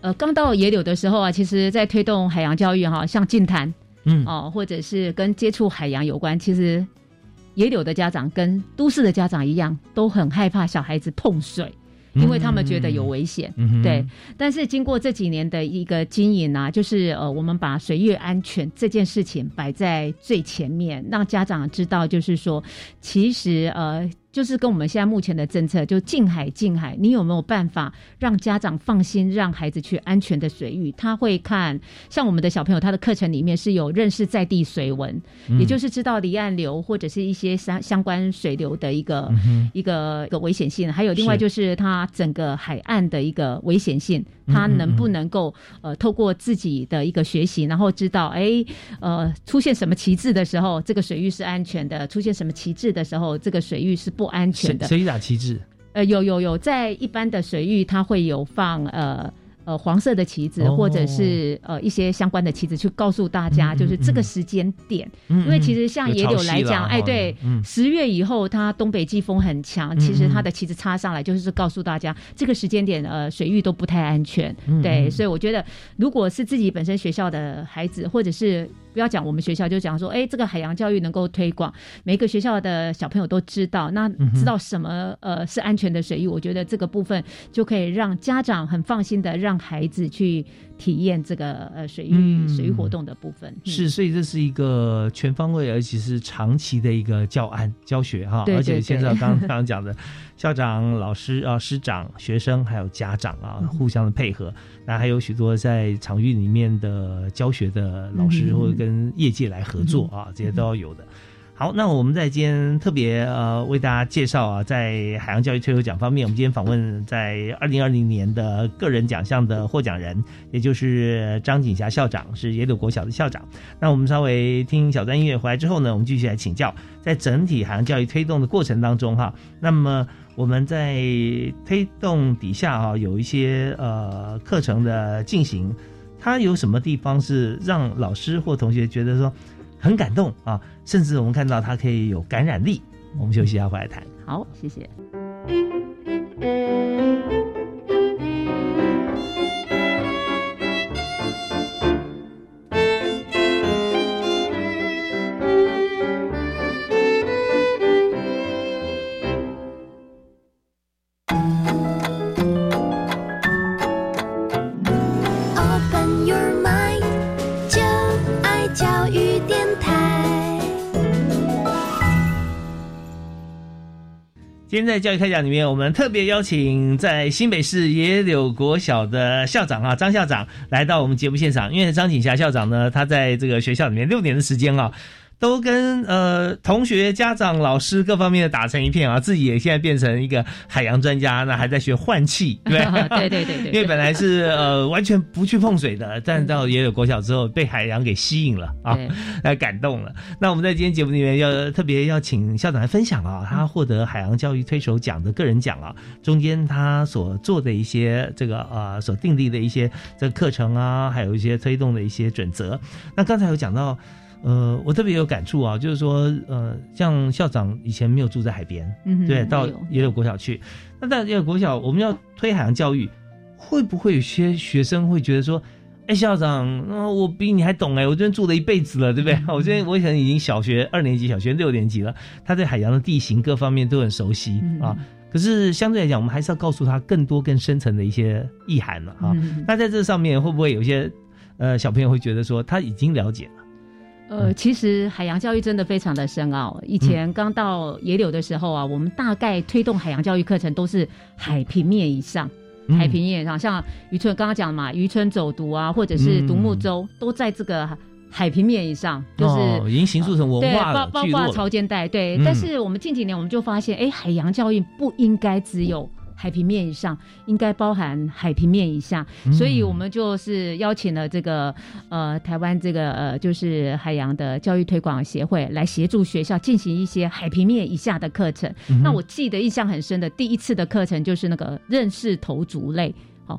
呃，刚到野柳的时候啊，其实在推动海洋教育哈，像净滩，嗯，哦，或者是跟接触海洋有关，其实野柳的家长跟都市的家长一样，都很害怕小孩子碰水。因为他们觉得有危险，嗯、对。但是经过这几年的一个经营啊，就是呃，我们把水域安全这件事情摆在最前面，让家长知道，就是说，其实呃。就是跟我们现在目前的政策，就近海近海，你有没有办法让家长放心，让孩子去安全的水域？他会看，像我们的小朋友，他的课程里面是有认识在地水文，嗯。也就是知道离岸流或者是一些相相关水流的一个、嗯一个一个危险性，还有另外就是它整个海岸的一个危险性，嗯它能不嗯能够呃透过自己的一个学习，然后知道哎呃出现什么旗帜的时候，这个水域是安全的；出现什么旗帜的时候，这个水域是不安全的。谁谁打旗帜？呃，有有有，在一般的水域，它会有放呃呃黄色的旗子，哦。或者是呃一些相关的旗子，去告诉大家，嗯就是这个时间点。嗯因为其实像野柳来讲，哎，对嗯，十月以后它东北季风很强，嗯其实它嗯的旗子插上来，就是告诉大家这个时间点呃水域都不太安全。嗯对，嗯。所以我觉得如果是自己本身学校的孩子，或者是不要讲我们学校，就讲说，哎，这个海洋教育能够推广，每个学校的小朋友都知道，那知道什么呃是安全的水域，我觉得这个部分就可以让家长很放心的让孩子去体验这个呃水域、嗯。水域活动的部分。嗯。是，所以这是一个全方位，而且是长期的一个教案教学哈，对而且对对。牵涉到刚刚讲的 校长、老师啊、师长、学生还有家长啊，嗯互相的配合。那还有许多在场域里面的教学的老师，嗯或者跟业界来合作啊，这些都要有的。好，那我们在今天特别呃为大家介绍啊，在海洋教育推优奖方面，我们今天访问在二零二零年的个人奖项的获奖人，也就是张景霞校长，是野柳国小的校长。那我们稍微听小段音乐回来之后呢，我们继续来请教，在整体海洋教育推动的过程当中哈，那么我们在推动底下哈有一些呃课程的进行，他有什么地方是让老师或同学觉得说很感动啊，甚至我们看到他可以有感染力。我们休息一下，回来谈。好，谢谢。现在教育开讲里面，我们特别邀请在新北市野柳国小的校长啊，张校长来到我们节目现场。因为张景霞校长呢，他在这个学校里面六年的时间啊，都跟呃同学、家长、老师各方面的打成一片啊，自己也现在变成一个海洋专家，那还在学换气，对 对？对对因为本来是呃完全不去碰水的，但到也有国小之后，被海洋给吸引了啊对，来感动了。那我们在今天节目里面要特别要请校长来分享啊，他获得海洋教育推手奖的个人奖啊，中间他所做的一些这个呃所订立的一些这个课程啊，还有一些推动的一些准则。那刚才有讲到。呃，我特别有感触啊，就是说，呃，像校长以前没有住在海边，嗯对，到也有国小去。那到也有国小，我们要推海洋教育，会不会有些学生会觉得说，哎，校长，呃我比你还懂哎，我这边住了一辈子了，对不对？我这边我可能已经小学二年级、小学六年级了，他对海洋的地形各方面都很熟悉、嗯啊。可是相对来讲，我们还是要告诉他更多、更深层的一些意涵了啊。嗯那在这上面，会不会有些呃小朋友会觉得说，他已经了解了？呃，其实海洋教育真的非常的深奥。以前刚到野柳的时候啊，我们大概推动海洋教育课程都是海平面以上。嗯海平面以上，像渔村刚刚讲嘛，渔村走读啊，或者是独木舟，都在这个海平面以上，就是、哦已经形塑成文对，化了，包包括潮间带，对。嗯但是我们近几年我们就发现，哎，海洋教育不应该只有海平面以上，应该包含海平面以下。嗯所以我们就是邀请了这个呃台湾这个呃就是海洋的教育推广协会来协助学校进行一些海平面以下的课程。嗯那我记得印象很深的第一次的课程就是那个认识头足类。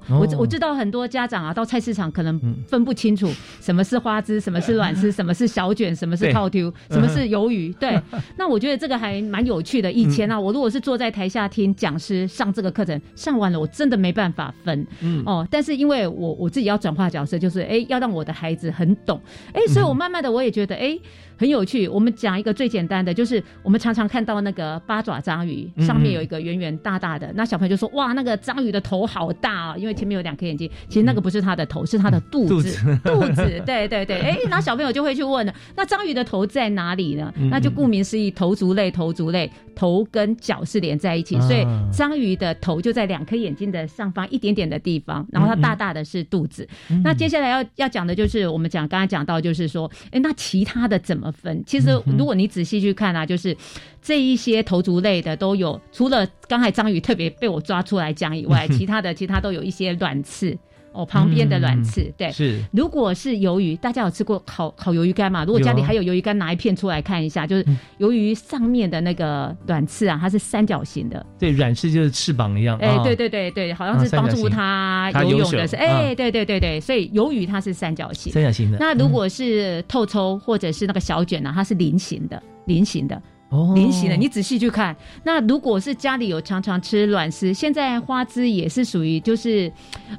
我知我知道很多家长啊，到菜市场可能分不清楚什么是花枝，什么是卵丝，什么是小卷，什么是对套丢什么是鱿鱼。对，那我觉得这个还蛮有趣的。以前啊，我如果是坐在台下听讲师上这个课程，上完了我真的没办法分。嗯哦，但是因为我我自己要转化角色，就是哎，要让我的孩子很懂，哎，所以我慢慢的我也觉得，哎，很有趣。我们讲一个最简单的，就是我们常常看到那个八爪章鱼，嗯上面有一个圆圆大大的，那小朋友就说哇，那个章鱼的头好大啊，因为前面有两颗眼睛。其实那个不是它的头，是它的肚子，肚子 肚子，对对对。哎，然后小朋友就会去问了，那章鱼的头在哪里呢？嗯那就顾名思义，头足类，头足类，头跟脚是连在一起，所以啊章鱼的头就在两颗眼睛的上方一点点的地方，然后它大大的是肚子。那接下来要要讲的就是我们讲刚才讲到，就是说，哎，那其他的怎么分？其实如果你仔细去看啊，就是这一些头足类的都有，除了刚才章鱼特别被我抓出来讲以外，其他的其他都有一些卵刺。哦，旁边的卵刺，对，是。如果是鱿鱼，大家有吃过烤烤鱿鱼干吗？如果家里还有鱿鱼干，拿一片出来看一下，就是鱿鱼上面的那个卵刺啊，它是三角形的。对，卵刺就是翅膀一样。哎、啊对对对对，好像是帮助它它游泳的是，哎、啊对对对对，所以鱿鱼它是三角形，三角形的那如果是透抽或者是那个小卷呢、它是菱形的，菱形的。哦菱形的，你仔细去看。那如果是家里有常常吃卵丝，现在花枝也是属于就是，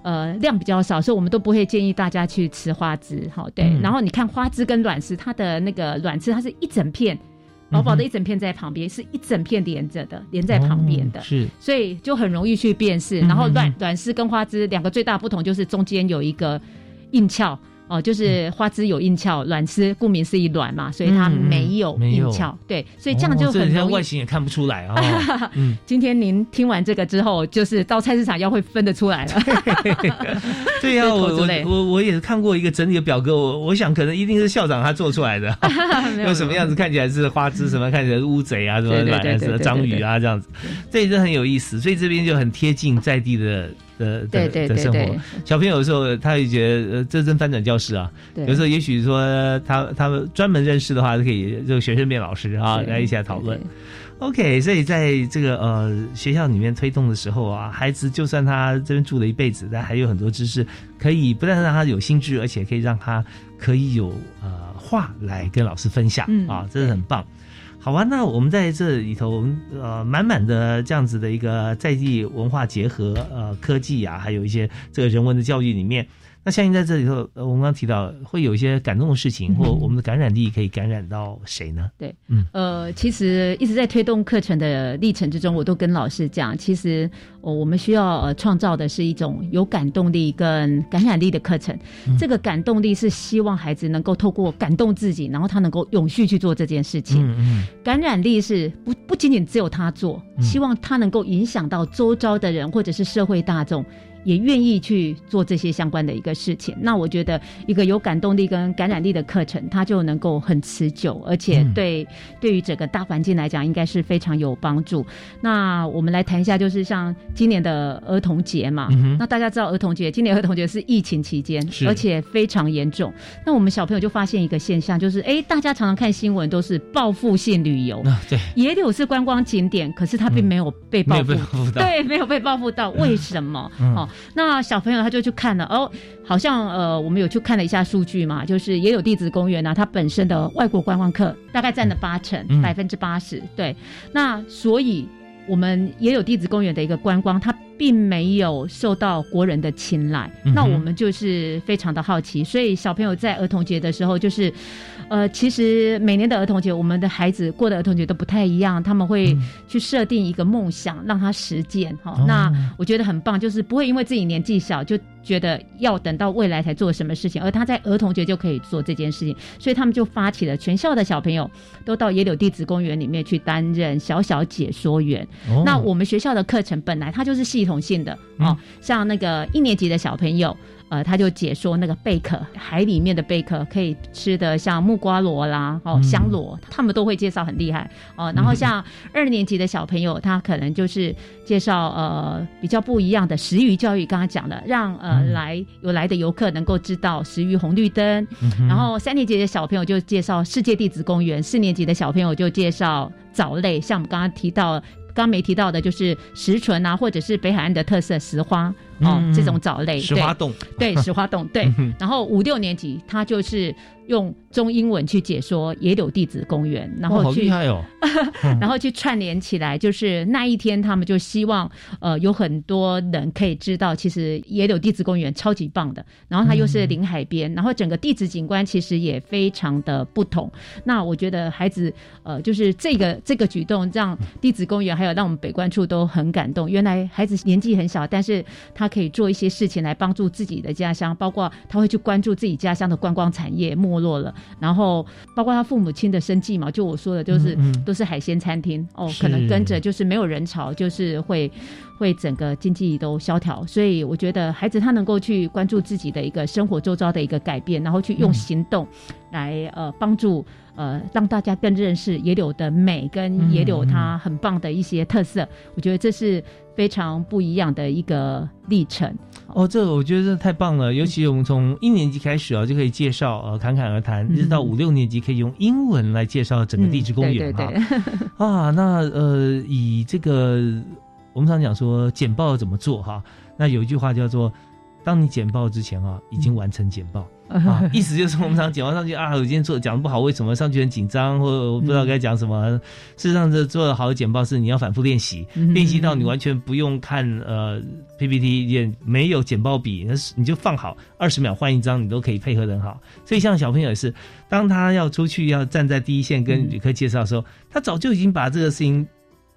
呃，量比较少，所以我们都不会建议大家去吃花枝。好，对。嗯然后你看花枝跟卵丝，它的那个卵丝它是一整片，薄薄的一整片在旁边，是一整片连着的，连在旁边的。哦是所以就很容易去辨识。嗯然后卵卵丝跟花枝两个最大不同就是中间有一个硬壳。哦，就是花枝有硬壳，卵丝顾名思义卵嘛，所以它没有硬壳，对，所以这样就很容易。外形也看不出来啊。嗯，今天您听完这个之后，就是到菜市场要会分得出来了。对呀、这我我我我也是看过一个整理的表格，我我想可能一定是校长他做出来的，没有有什么样子看起来是花枝，什么看起来是乌贼啊，什么什么章鱼啊这样子，这也是很有意思，所以这边就很贴近在地的的对的的生活。小朋友有时候他也觉得呃这真翻转教室啊，对有时候也许说他他们专门认识的话，可以就学生变老师啊，对来一起来讨论。OK，所以在这个呃学校里面推动的时候啊，孩子就算他这边住了一辈子，但还有很多知识可以不但让他有兴趣，而且可以让他可以有呃话来跟老师分享、嗯啊，真的很棒。好啊，那我们在这里头，我们呃满满的这样子的一个在地文化结合，呃科技啊，还有一些这个人文的教育里面，那相信在这里头，呃我们刚刚提到会有一些感动的事情，或我们的感染力可以感染到谁呢？对，嗯，呃，其实一直在推动课程的历程之中，我都跟老师讲，其实、哦、我们需要呃创造的是一种有感动力跟感染力的课程。嗯这个感动力是希望孩子能够透过感动自己，然后他能够永续去做这件事情。嗯嗯感染力是不不仅仅只有他做，嗯希望他能够影响到周遭的人或者是社会大众。也愿意去做这些相关的一个事情，那我觉得一个有感动力跟感染力的课程，它就能够很持久，而且嗯。对、对于整个大环境来讲，应该是非常有帮助。那我们来谈一下，就是像今年的儿童节嘛，嗯那大家知道儿童节，今年儿童节是疫情期间，而且非常严重。那我们小朋友就发现一个现象，就是哎，大家常常看新闻都是报复性旅游，啊对，野柳是观光景点，可是它并没有被报复，没有被报复到。对，没有被报复到，为什么？嗯。哦，那小朋友他就去看了，哦，好像呃，我们有去看了一下数据嘛，就是也有地质公园呢、它本身的外国观光客大概占了八成嗯，百分之八十，对，那所以我们也有地质公园的一个观光，它并没有受到国人的青睐。嗯那我们就是非常的好奇，所以小朋友在儿童节的时候，就是呃，其实每年的儿童节，我们的孩子过的儿童节都不太一样，他们会去设定一个梦想，让他实践。哈、哦那我觉得很棒，就是不会因为自己年纪小就觉得要等到未来才做什么事情，而他在儿童节就可以做这件事情，所以他们就发起了全校的小朋友都到野柳地质公园里面去担任小小解说员。哦那我们学校的课程本来它就是系统性的哦，像那个一年级的小朋友。呃，他就解说那个贝壳，海里面的贝壳可以吃的，像木瓜螺啦，哦，嗯香螺，他们都会介绍，很厉害哦。然后像二年级的小朋友，他可能就是介绍呃比较不一样的食鱼教育，刚刚讲了，让呃、嗯来有来的游客能够知道食鱼红绿灯。嗯然后三年级的小朋友就介绍世界地质公园，四年级的小朋友就介绍藻类，像我们刚刚提到。刚没提到的就是石纯啊，或者是北海岸的特色石花。哦，嗯这种藻类，对石花洞对，石花洞，对。然后五六年级他就是用中英文去解说野柳地质公园，然后好厉害哦 然后去串联起来，就是那一天他们就希望呃有很多人可以知道，其实野柳地质公园超级棒的，然后它又是临海边，然后整个地质景观其实也非常的不同。那我觉得孩子呃就是这个这个举动让地质公园还有让我们北关处都很感动。原来孩子年纪很小，但是他可以做一些事情来帮助自己的家乡，包括他会去关注自己家乡的观光产业没落了，然后包括他父母亲的生计嘛，就我说的，就是、都是海鲜餐厅哦，可能跟着就是没有人潮，就是会会整个经济都萧条，所以我觉得孩子他能够去关注自己的一个生活周遭的一个改变，然后去用行动来、呃帮助呃让大家更认识野柳的美跟野柳它很棒的一些特色，我觉得这是非常不一样的一个历程。哦，这个我觉得这太棒了，尤其我们从一年级开始啊，就可以介绍呃侃侃而谈，一直到五六年级可以用英文来介绍整个地质公园嗯对哈。对对 啊，那呃，以这个我们常讲说简报怎么做哈，那有一句话叫做。当你简报之前啊，已经完成简报、啊，意思就是我们常简报上去啊，我今天做讲的不好，为什么上去很紧张，或者我不知道该讲什么。事实上，这做的好的简报是你要反复练习，嗯练习到你完全不用看呃 PPT，也没有简报笔，你就放好，二十秒换一张，你都可以配合的很好。所以像小朋友也是，当他要出去要站在第一线跟旅客介绍的时候，他早就已经把这个事情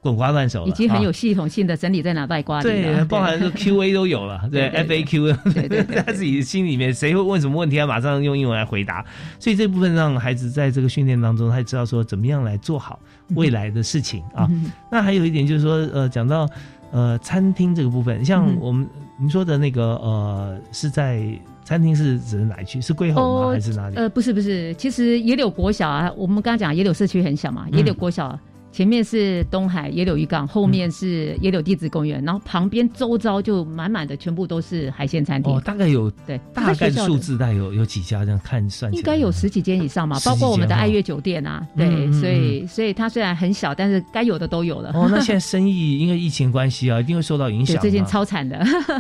滚瓜烂熟了，已经很有啊系统性的整理在脑袋瓜里对，包含说 Q&A 都有了，对 FAQ，对对他自己心里面谁会问什么问题，他马上用英文来回答。所以这部分让孩子在这个训练当中，他也知道说怎么样来做好未来的事情啊。嗯那还有一点就是说，呃，讲到呃餐厅这个部分，像嗯我们您说的那个呃，是在餐厅是指的哪一区？是桂后吗？还是哪里？呃，不是不是，其实野柳国小啊，我们刚刚讲野柳社区很小嘛，嗯野柳国小。前面是东海野柳渔港，后面是野柳地质公园，然后旁边周遭就满满的全部都是海鲜餐厅。哦，大概有对，大概数字大概有有几家？这样看算应该有十几间以上嘛，包括我们的爱乐酒店啊，嗯对，嗯所以所以它虽然很小，但是该有的都有了。哦，那 现在生意因为疫情关系啊，一定会受到影响。最近超惨的，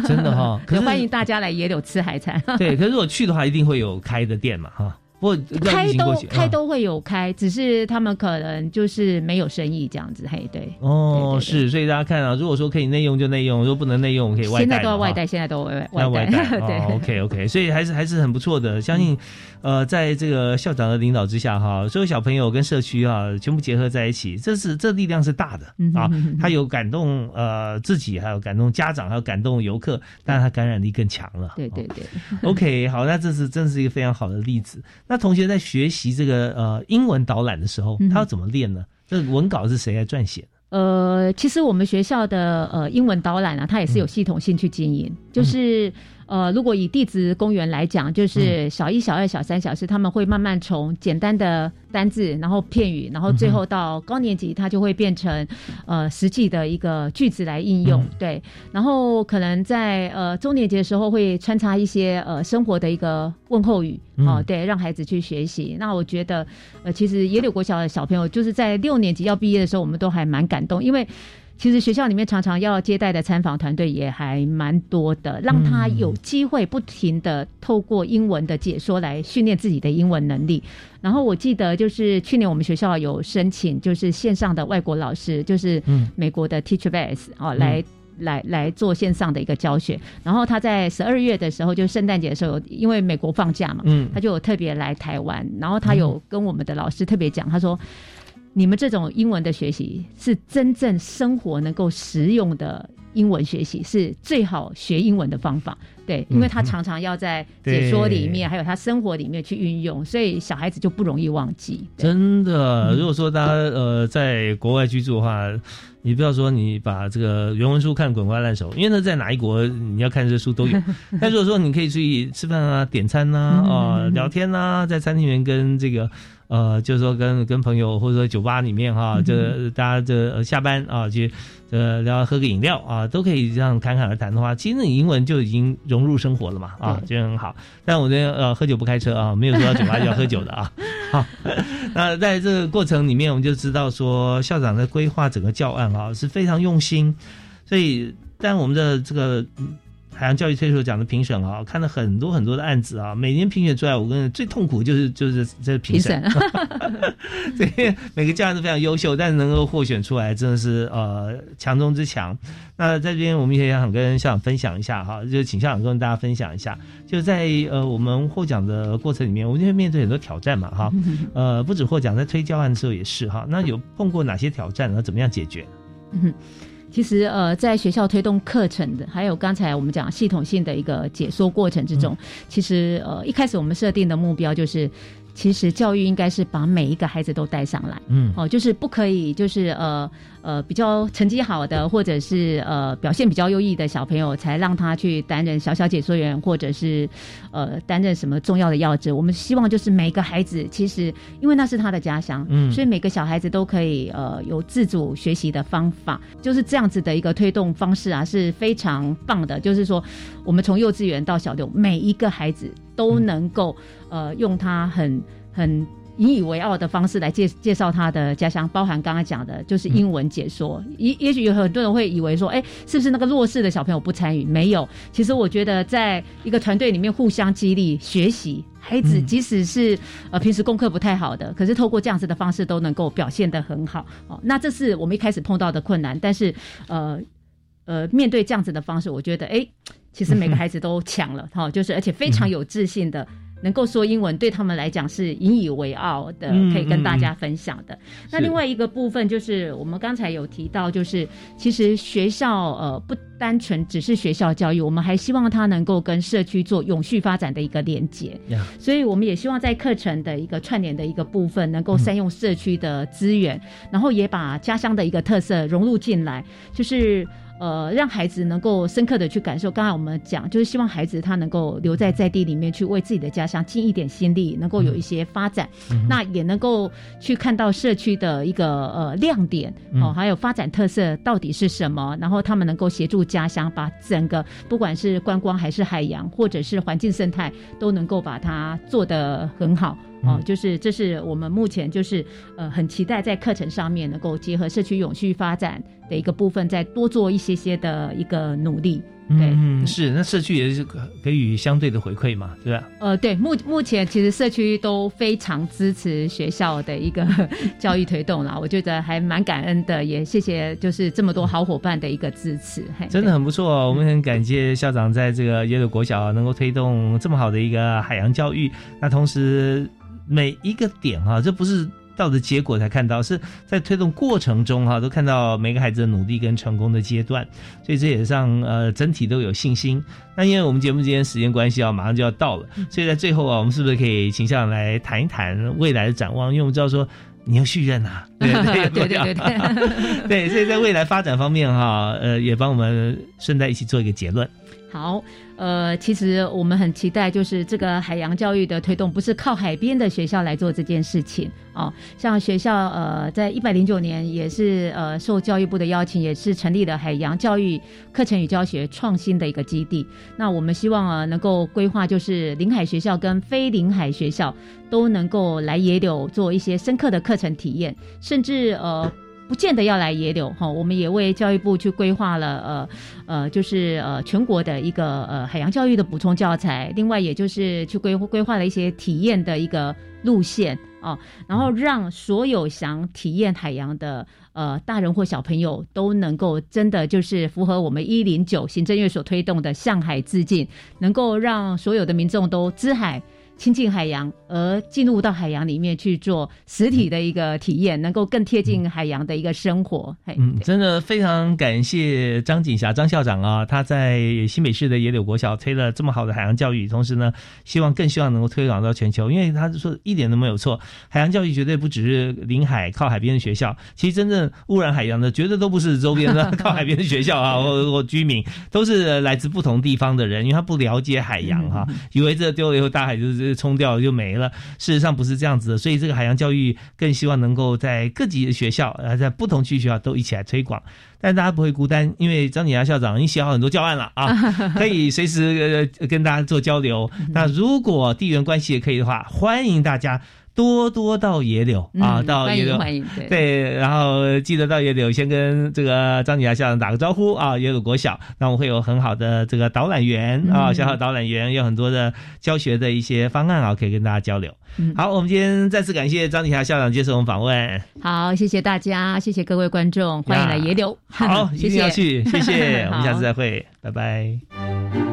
真的哈 可是欢迎大家来野柳吃海产。对，可是如果去的话，一定会有开的店嘛，哈。不过开都开都会有开，只是他们可能就是没有生意这样子，嘿，对。哦，是，所以大家看啊，如果说可以内用就内用，如果不能内用，我们可以外带嘛。现在都要外哈带，现在都外外外带，对 哦、，OK OK，所以还是还是很不错的。相信，呃，在这个校长的领导之下，哈，所有小朋友跟社区啊，全部结合在一起，这是这力量是大的啊。他有感动呃自己，还有感动家长，还有感动游客，但是他感染力更强了。对对对。OK，好，那这是真是一个非常好的例子。那同学在学习这个呃英文导览的时候，嗯他要怎么练呢？这文稿是谁来撰写的？呃，其实我们学校的呃英文导览啊，它也是有系统性去经营。就是呃，如果以地质公园来讲，就是小一、小二、小三、小四，他们会慢慢从简单的单字，然后片语，然后最后到高年级，它就会变成呃实际的一个句子来应用。对，然后可能在呃中年级的时候会穿插一些呃生活的一个问候语哦、嗯对，让孩子去学习。那我觉得呃，其实野柳国小的小朋友就是在六年级要毕业的时候，我们都还蛮感动，因为。其实学校里面常常要接待的参访团队也还蛮多的，让他有机会不停的透过英文的解说来训练自己的英文能力。然后我记得就是去年我们学校有申请，就是线上的外国老师，就是嗯美国的 Teacher Base 哦，嗯来。来来做线上的一个教学，然后他在十二月的时候，就圣诞节的时候，因为美国放假嘛，嗯他就有特别来台湾，然后他有跟我们的老师特别讲，他说。你们这种英文的学习是真正生活能够实用的英文学习，是最好学英文的方法。对，因为他常常要在解说里面，还有他生活里面去运用，所以小孩子就不容易忘记。真的，如果说大家呃在国外居住的话，你不要说你把这个原文书看滚瓜烂熟，因为呢在哪一国你要看这书都有。但如果说你可以去吃饭啊、点餐呐、啊、聊天呐、在餐厅里面跟这个。呃，就是说跟跟朋友或者说酒吧里面哈，这大家这下班啊去呃聊喝个饮料啊，都可以这样侃侃而谈的话，其实你英文就已经融入生活了嘛啊，就很好。但我这呃喝酒不开车啊，没有说到酒吧就要喝酒的啊。好，那在这个过程里面，我们就知道说校长在规划整个教案啊是非常用心，所以但我们的这个。海洋教育推手奖的评审啊，看了很多很多的案子啊，每年评选出来，我跟你最痛苦就是就是这评审，对，每个教案都非常优秀，但是能够获选出来，真的是呃强中之强。那在这边我们也想跟校长分享一下哈，就请校长跟大家分享一下，就在呃我们获奖的过程里面，我们就会面对很多挑战嘛哈，呃不止获奖，在推教案的时候也是哈，那有碰过哪些挑战呢？怎么样解决？嗯，其实呃，在学校推动课程的，还有刚才我们讲系统性的一个解说过程之中，其实呃一开始我们设定的目标就是。其实教育应该是把每一个孩子都带上来，嗯，哦，就是不可以，就是呃呃比较成绩好的，或者是呃表现比较优异的小朋友，才让他去担任小小解说员，或者是呃担任什么重要的要职。我们希望就是每个孩子，其实因为那是他的家乡，嗯，所以每个小孩子都可以呃有自主学习的方法，就是这样子的一个推动方式啊，是非常棒的。就是说，我们从幼稚园到小六，每一个孩子。都能够呃用他很很引以为傲的方式来介介绍他的家乡，包含刚刚讲的就是英文解说。也也许有很多人会以为说，哎，是不是那个弱势的小朋友不参与？没有，其实我觉得在一个团队里面互相激励学习，孩子即使是呃平时功课不太好的，可是透过这样子的方式都能够表现得很好。哦，那这是我们一开始碰到的困难，但是呃呃面对这样子的方式，我觉得哎。其实每个孩子都抢了哈，就是而且非常有自信的，能够说英文，对他们来讲是引以为傲的，可以跟大家分享的。那另外一个部分就是我们刚才有提到，就是其实学校呃不单纯只是学校教育，我们还希望它能够跟社区做永续发展的一个连接。所以我们也希望在课程的一个串联的一个部分，能够善用社区的资源，然后也把家乡的一个特色融入进来，就是。呃，让孩子能够深刻的去感受。刚才我们讲，就是希望孩子他能够留在在地里面，去为自己的家乡尽一点心力，能够有一些发展。那也能够去看到社区的一个呃亮点哦，还有发展特色到底是什么。然后他们能够协助家乡，把整个不管是观光还是海洋，或者是环境生态，都能够把它做得很好。哦，就是这是我们目前就是呃很期待在课程上面能够结合社区永续发展的一个部分，再多做一些些的一个努力。嗯，是那社区也是给予相对的回馈嘛，对吧？呃，对，目目前其实社区都非常支持学校的一个 教育推动啦，我觉得还蛮感恩的，也谢谢就是这么多好伙伴的一个支持。真的很不错，我们很感谢校长在这个耶鲁国小能够推动这么好的一个海洋教育，那同时。每一个点哈，这不是到的结果才看到，是在推动过程中哈，都看到每个孩子的努力跟成功的阶段，所以这也让呃整体都有信心。那因为我们节目之间时间关系啊，马上就要到了，所以在最后啊，我们是不是可以请校长来谈一谈未来的展望？因为我们知道说你要续任呐，对对对对对，对，所以在未来发展方面哈，呃，也帮我们顺带一起做一个结论。好。呃，其实我们很期待，就是这个海洋教育的推动，不是靠海边的学校来做这件事情哦。像学校呃，在一百零九年也是呃受教育部的邀请，也是成立了海洋教育课程与教学创新的一个基地。那我们希望啊，能够规划就是临海学校跟非临海学校都能够来野柳做一些深刻的课程体验，甚至呃。不见得要来野柳哈，我们也为教育部去规划了呃呃，就是呃全国的一个呃海洋教育的补充教材，另外也就是去规规划了一些体验的一个路线啊，然后让所有想体验海洋的呃大人或小朋友都能够真的就是符合我们一零九行政院所推动的向海致敬，能够让所有的民众都知海。亲近海洋，而进入到海洋里面去做实体的一个体验，能够更贴近海洋的一个生活。嗯，真的非常感谢张景霞张校长啊，他在新北市的野柳国小推了这么好的海洋教育，同时呢，希望更希望能够推广到全球。因为他说一点都没有错，海洋教育绝对不只是临海靠海边的学校，其实真正污染海洋的绝对都不是周边的 靠海边的学校啊，或或居民，都是来自不同地方的人，因为他不了解海洋哈，以为这丢了以后大海就是。冲掉就没了，事实上不是这样子的，所以这个海洋教育更希望能够在各级的学校，呃，在不同区学校都一起来推广。但大家不会孤单，因为张景阳校长已经写好很多教案了啊，可以随时呃跟大家做交流。那如果地缘关系也可以的话，欢迎大家多多到野柳啊，到野柳。迎欢迎，对。对，然后记得到野柳先跟这个张景霞校长打个招呼啊，野柳国小，那我们会有很好的这个导览员啊，嗯。小小导览员，有很多的教学的一些方案啊，可以跟大家交流。嗯。好，我们今天再次感谢张景霞校长接受我们访问。好，谢谢大家，谢谢各位观众，欢迎来野柳，好，一谢谢定要去，谢谢，我们下次再会，拜拜。